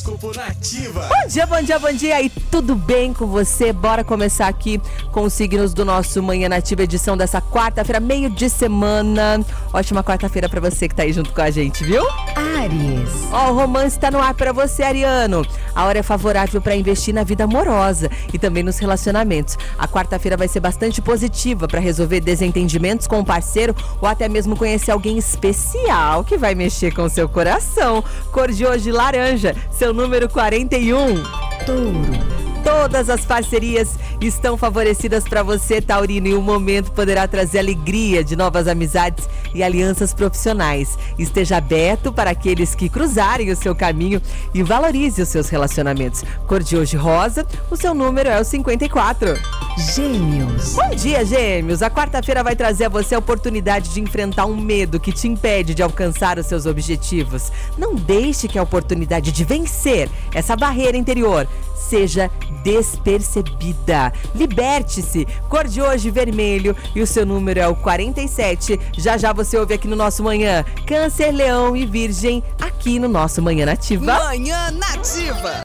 Horóscopo Nativa. Bom dia, bom dia, bom dia. E tudo bem com você? Bora começar aqui com os signos do nosso Manhã Nativa, edição dessa quarta-feira, meio de semana. Ótima quarta-feira pra você que tá aí junto com a gente, viu? Ares. Ó, o romance tá no ar pra você, Ariano. A hora é favorável pra investir na vida amorosa e também nos relacionamentos. A quarta-feira vai ser bastante positiva pra resolver desentendimentos com o parceiro ou até mesmo conhecer alguém especial que vai mexer com seu coração. Cor de hoje laranja, seu número 41. Touro. Todas as parcerias estão favorecidas para você, Taurino, e o momento poderá trazer alegria de novas amizades e alianças profissionais. Esteja aberto para aqueles que cruzarem o seu caminho e valorize os seus relacionamentos. Cor de hoje rosa, o seu número é o 54. Gêmeos. Bom dia, Gêmeos! A quarta-feira vai trazer a você a oportunidade de enfrentar um medo que te impede de alcançar os seus objetivos. Não deixe que a oportunidade de vencer essa barreira interior seja despercebida. Liberte-se! Cor de hoje vermelho e o seu número é o 47. Já já você ouve aqui no nosso Manhã Câncer, Leão e Virgem, aqui no nosso Manhã Nativa. Manhã Nativa.